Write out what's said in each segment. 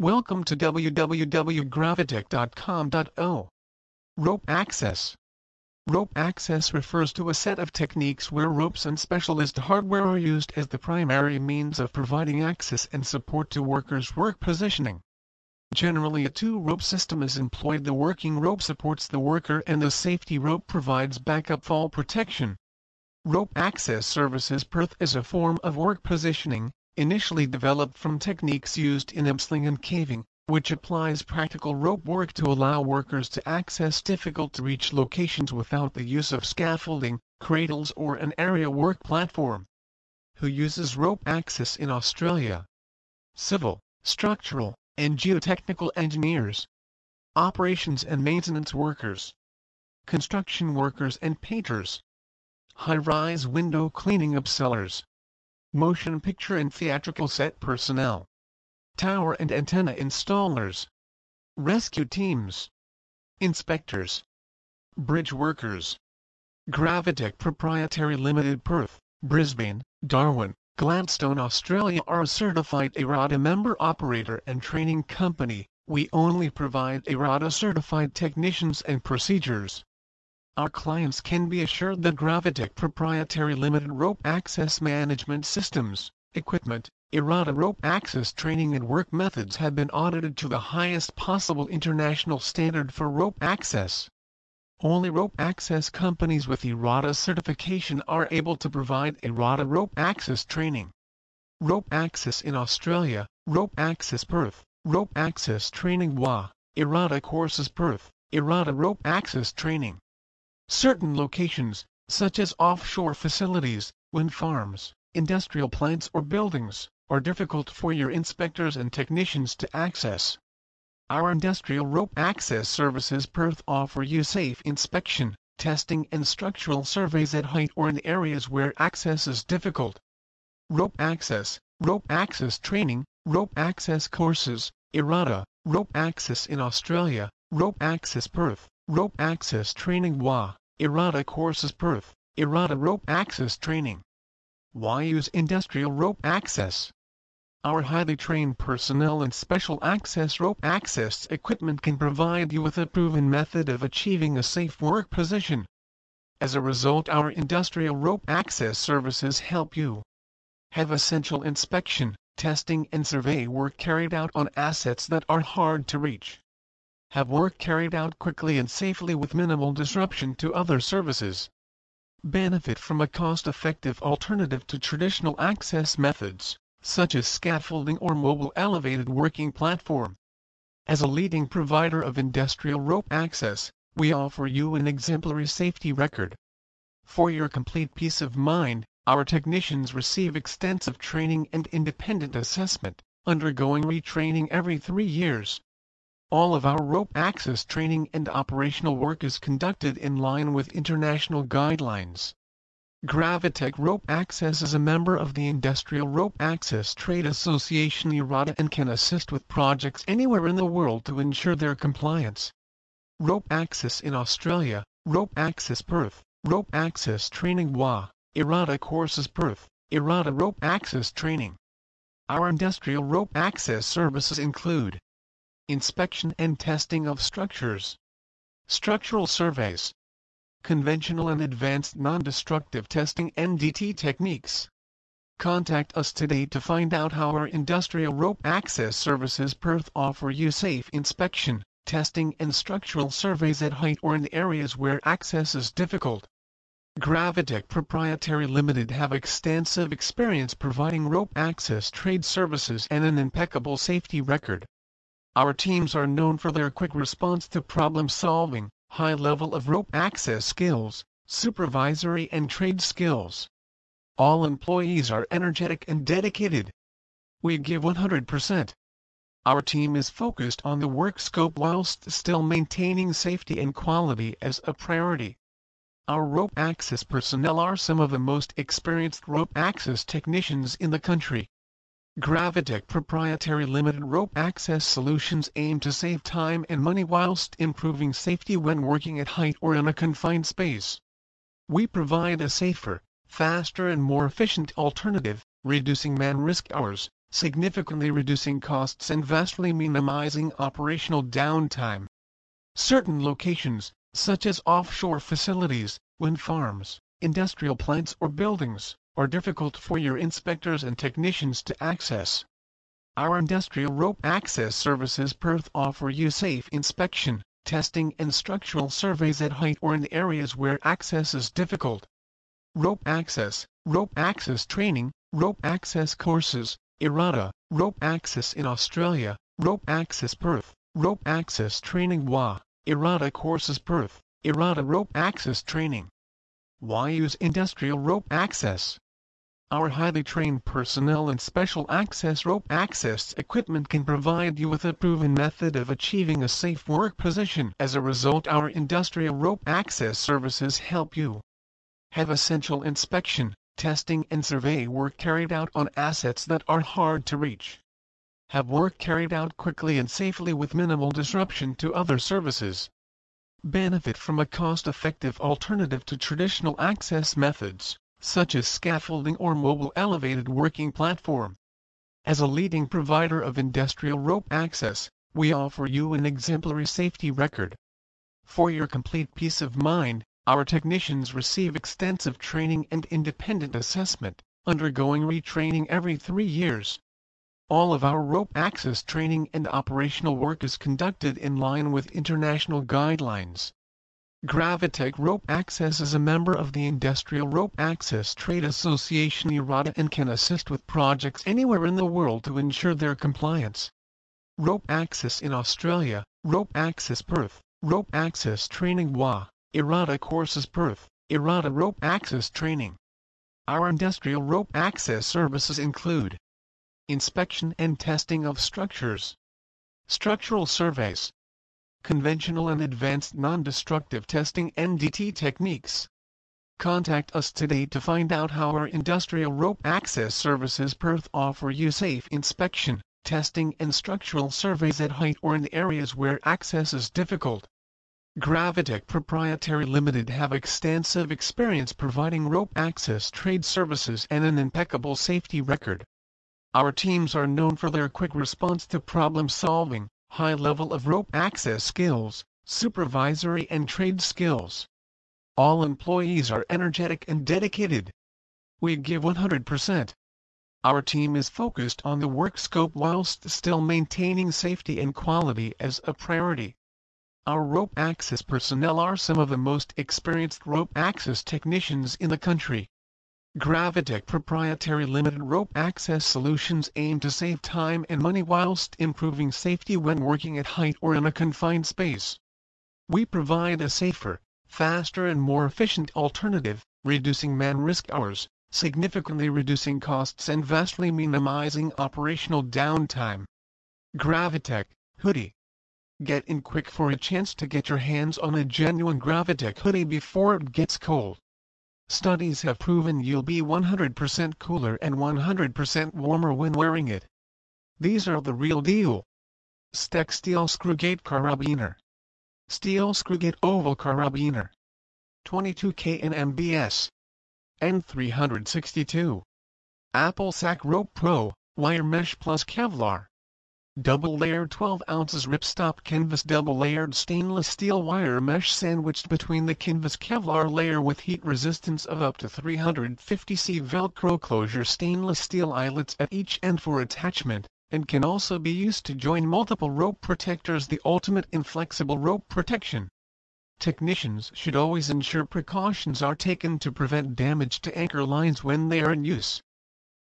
Welcome to www.graviteq.com.o. Rope Access Rope access refers to a set of techniques where ropes and specialist hardware are used as the primary means of providing access and support to workers' work positioning. Generally a two-rope system is employed the working rope supports the worker and the safety rope provides backup fall protection. Rope Access Services Perth is a form of work positioning, initially developed from techniques used in abseiling and caving, which applies practical rope work to allow workers to access difficult-to-reach locations without the use of scaffolding, cradles or an area work platform. Who uses rope access in Australia? Civil, structural, and geotechnical engineers. Operations and maintenance workers. Construction workers and painters. High-rise window cleaning abseilers motion picture and theatrical set personnel, tower and antenna installers, rescue teams, inspectors, bridge workers. Graviteq Proprietary Limited Perth, Brisbane, Darwin, Gladstone Australia are a certified IRATA member operator and training company. We only provide IRATA certified technicians and procedures. Our clients can be assured that Graviteq proprietary limited rope access management systems, equipment, IRATA rope access training and work methods have been audited to the highest possible international standard for rope access. Only rope access companies with IRATA certification are able to provide IRATA rope access training. Rope access in Australia, rope access Perth, rope access training WA, IRATA courses Perth, IRATA rope access training. Certain locations, such as offshore facilities, wind farms, industrial plants or buildings, are difficult for your inspectors and technicians to access. Our industrial rope access services Perth offer you safe inspection, testing and structural surveys at height or in areas where access is difficult. Rope access, rope access training, rope access courses, IRATA, rope access in Australia, rope access Perth, rope access training WA. IRATA courses Perth, IRATA rope access training. Why use industrial rope access? Our highly trained personnel and special access rope access equipment can provide you with a proven method of achieving a safe work position. As a result our industrial rope access services help you have essential inspection, testing and survey work carried out on assets that are hard to reach have work carried out quickly and safely with minimal disruption to other services. Benefit from a cost-effective alternative to traditional access methods, such as scaffolding or mobile elevated working platform. As a leading provider of industrial rope access, we offer you an exemplary safety record. For your complete peace of mind, our technicians receive extensive training and independent assessment, undergoing retraining every three years. All of our rope access training and operational work is conducted in line with international guidelines. Graviteq Rope Access is a member of the Industrial Rope Access Trade Association IRATA and can assist with projects anywhere in the world to ensure their compliance. Rope Access in Australia, Rope Access Perth, Rope Access Training WA, IRATA Courses Perth, IRATA Rope Access Training. Our industrial rope access services include inspection and testing of structures, structural surveys, conventional and advanced non-destructive testing NDT techniques. Contact us today to find out how our industrial rope access services Perth offer you safe inspection, testing and structural surveys at height or in areas where access is difficult. Graviteq Proprietary Limited have extensive experience providing rope access trade services and an impeccable safety record. Our teams are known for their quick response to problem solving, high level of rope access skills, supervisory and trade skills. All employees are energetic and dedicated. We give 100%. Our team is focused on the work scope whilst still maintaining safety and quality as a priority. Our rope access personnel are some of the most experienced rope access technicians in the country. Graviteq Proprietary Limited Rope Access Solutions aim to save time and money whilst improving safety when working at height or in a confined space. We provide a safer, faster and more efficient alternative, reducing man risk hours, significantly reducing costs and vastly minimizing operational downtime. Certain locations, such as offshore facilities, wind farms, industrial plants or buildings, are difficult for your inspectors and technicians to access. Our Industrial Rope Access Services Perth offer you safe inspection, testing and structural surveys at height or in areas where access is difficult. Rope access, rope access training, rope access courses, IRATA, rope access in Australia, rope access Perth, rope access training WA, IRATA courses Perth, IRATA rope access training. Why use industrial rope access? Our highly trained personnel and special access rope access equipment can provide you with a proven method of achieving a safe work position. As a result our industrial rope access services help you have essential inspection, testing and survey work carried out on assets that are hard to reach. Have work carried out quickly and safely with minimal disruption to other services. Benefit from a cost-effective alternative to traditional access methods such as scaffolding or mobile elevated working platform. As a leading provider of industrial rope access, we offer you an exemplary safety record. For your complete peace of mind, our technicians receive extensive training and independent assessment, undergoing retraining every three years. All of our rope access training and operational work is conducted in line with international guidelines. Graviteq Rope Access is a member of the Industrial Rope Access Trade Association IRATA and can assist with projects anywhere in the world to ensure their compliance. Rope Access in Australia, Rope Access Perth, Rope Access Training WA, IRATA Courses Perth, IRATA Rope Access Training. Our industrial rope access services include inspection and testing of structures, structural surveys, conventional and advanced non-destructive testing NDT techniques. Contact us today to find out how our industrial rope access services Perth offer you safe inspection, testing and structural surveys at height or in areas where access is difficult. Graviteq Proprietary Limited have extensive experience providing rope access trade services and an impeccable safety record. Our teams are known for their quick response to problem solving, high level of rope access skills, supervisory and trade skills. All employees are energetic and dedicated. We give 100%. Our team is focused on the work scope whilst still maintaining safety and quality as a priority. Our rope access personnel are some of the most experienced rope access technicians in the country. Graviteq Proprietary Limited Rope Access Solutions aim to save time and money whilst improving safety when working at height or in a confined space. We provide a safer, faster and more efficient alternative, reducing man risk hours, significantly reducing costs and vastly minimizing operational downtime. Graviteq, hoodie. Get in quick for a chance to get your hands on a genuine Graviteq hoodie before it gets cold. Studies have proven you'll be 100% cooler and 100% warmer when wearing it. These are the real deal. Stech Steel Screwgate Carabiner. Steel Screwgate Oval Carabiner. 22K in MBS N362 Apple Sac Rope Pro Wire Mesh Plus Kevlar double layered 12 ounces ripstop canvas double layered stainless steel wire mesh sandwiched between the canvas Kevlar layer with heat resistance of up to 350 C velcro closure stainless steel eyelets at each end for attachment, and can also be used to join multiple rope protectors the ultimate inflexible rope protection. Technicians should always ensure precautions are taken to prevent damage to anchor lines when they are in use.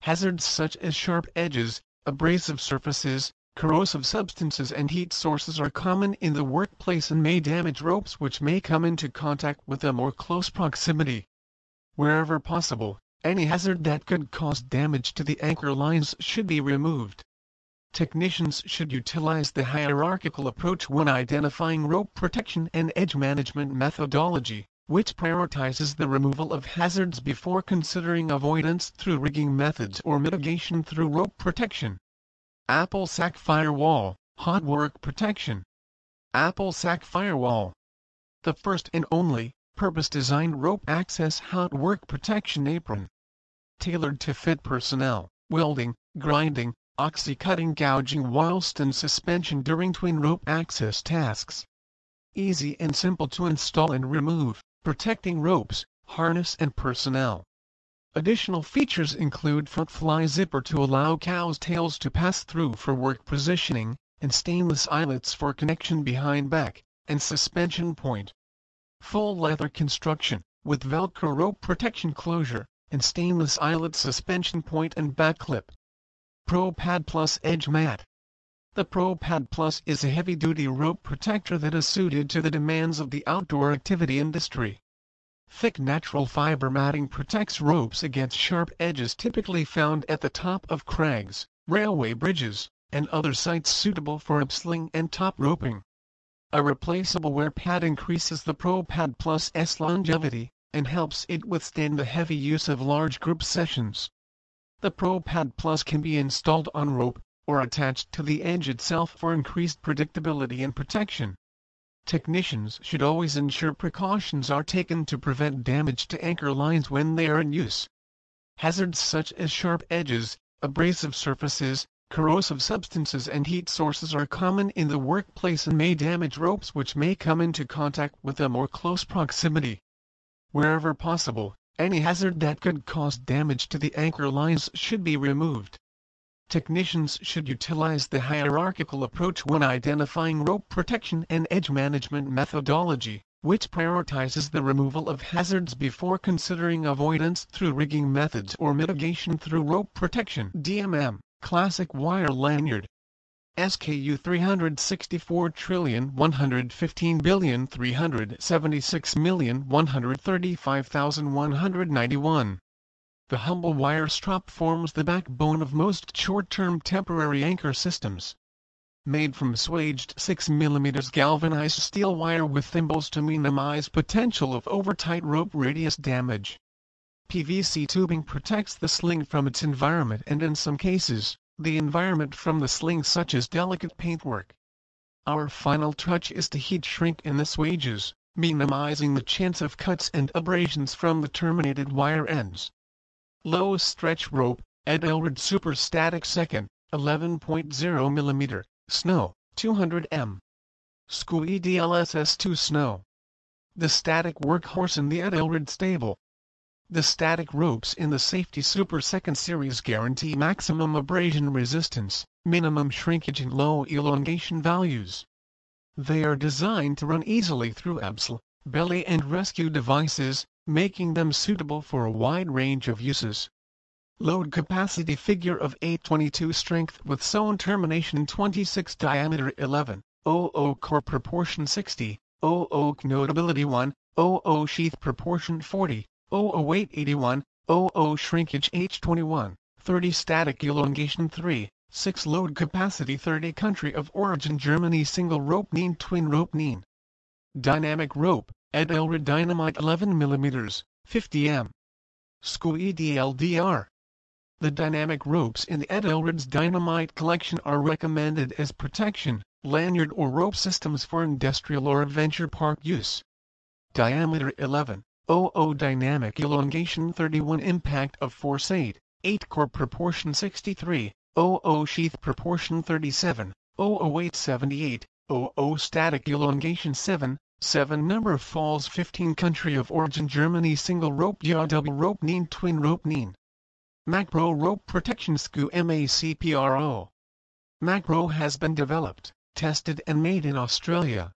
Hazards such as sharp edges, abrasive surfaces, Corrosive substances and heat sources are common in the workplace and may damage ropes which may come into contact with them or close proximity. Wherever possible, any hazard that could cause damage to the anchor lines should be removed. Technicians should utilize the hierarchical approach when identifying rope protection and edge management methodology, which prioritizes the removal of hazards before considering avoidance through rigging methods or mitigation through rope protection. Apple Sac Firewall, Hot Work Protection. Apple Sac Firewall. The first and only, purpose-designed rope access hot work protection apron. Tailored to fit personnel, welding, grinding, oxy-cutting gouging whilst in suspension during twin rope access tasks. Easy and simple to install and remove, protecting ropes, harness and personnel. Additional features include front fly zipper to allow cows' tails to pass through for work positioning, and stainless eyelets for connection behind back, and suspension point. Full leather construction, with Velcro rope protection closure, and stainless eyelet suspension point and back clip. Pro Pad Plus Edge Mat. The Pro Pad Plus is a heavy-duty rope protector that is suited to the demands of the outdoor activity industry. Thick natural fiber matting protects ropes against sharp edges typically found at the top of crags, railway bridges, and other sites suitable for abseiling and top roping. A replaceable wear pad increases the Pro Pad Plus S longevity, and helps it withstand the heavy use of large group sessions. The Pro Pad Plus can be installed on rope, or attached to the edge itself for increased predictability and protection. Technicians should always ensure precautions are taken to prevent damage to anchor lines when they are in use. Hazards such as sharp edges, abrasive surfaces, corrosive substances and heat sources are common in the workplace and may damage ropes which may come into contact with them or close proximity. Wherever possible, any hazard that could cause damage to the anchor lines should be removed technicians should utilize the hierarchical approach when identifying rope protection and edge management methodology, which prioritizes the removal of hazards before considering avoidance through rigging methods or mitigation through rope protection DMM, classic wire lanyard. SKU 364 trillion 115 billion 376 million 135,191 the humble wire strop forms the backbone of most short-term temporary anchor systems. Made from swaged 6mm galvanized steel wire with thimbles to minimize potential of over-tight rope radius damage. PVC tubing protects the sling from its environment and in some cases, the environment from the sling such as delicate paintwork. Our final touch is to heat shrink in the swages, minimizing the chance of cuts and abrasions from the terminated wire ends. Low stretch rope, Edelrid Super Static Second, 11.0 mm, Snow, 200 m. SKU DLSS2 Snow. The static workhorse in the Edelrid stable. The static ropes in the Safety Super Second Series guarantee maximum abrasion resistance, minimum shrinkage and low elongation values. They are designed to run easily through abseil, belay and rescue devices, making them suitable for a wide range of uses. Load capacity figure of 822 strength with sewn termination 26 diameter 11, 00 core proportion 60, 00 notability 1, 00 sheath proportion 40, 00 weight 81, 00 shrinkage H21, 30 static elongation 3, 6 load capacity 30 country of origin Germany single rope Neen twin rope Neen. Dynamic rope, Edelrid Dynamite 11 mm, 50 m. SKU EDLDR. The dynamic ropes in the Edelrid's Dynamite collection are recommended as protection, lanyard or rope systems for industrial or adventure park use. Diameter 11, 00 dynamic elongation 31 impact of force 8, 8 core proportion 63, 00 sheath proportion 37, 00 weight 78, 00 static elongation 7, 7 Number falls 15 Country of origin Germany Single rope yaw double rope Neen Twin rope Neen Macpro Rope Protection SKU MACPRO Macpro has been developed, tested and made in Australia.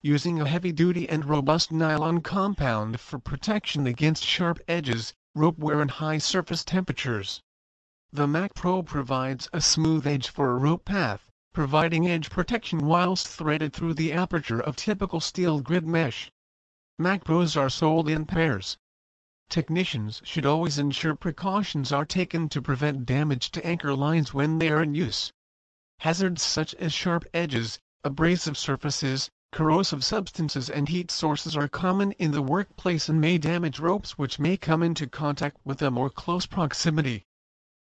Using a heavy-duty and robust nylon compound for protection against sharp edges, rope wear and high surface temperatures. The Macpro provides a smooth edge for a rope path, providing edge protection whilst threaded through the aperture of typical steel grid mesh. Macpros are sold in pairs. Technicians should always ensure precautions are taken to prevent damage to anchor lines when they are in use. Hazards such as sharp edges, abrasive surfaces, corrosive substances and heat sources are common in the workplace and may damage ropes which may come into contact with them or close proximity.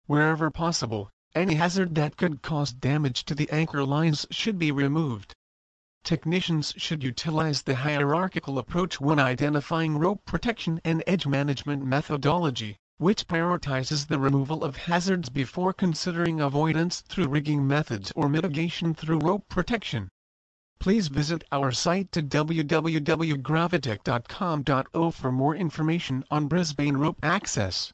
Wherever possible, any hazard that could cause damage to the anchor lines should be removed. Technicians should utilize the hierarchical approach when identifying rope protection and edge management methodology, which prioritizes the removal of hazards before considering avoidance through rigging methods or mitigation through rope protection. Please visit our site to www.graviteq.com.au for more information on Brisbane rope access.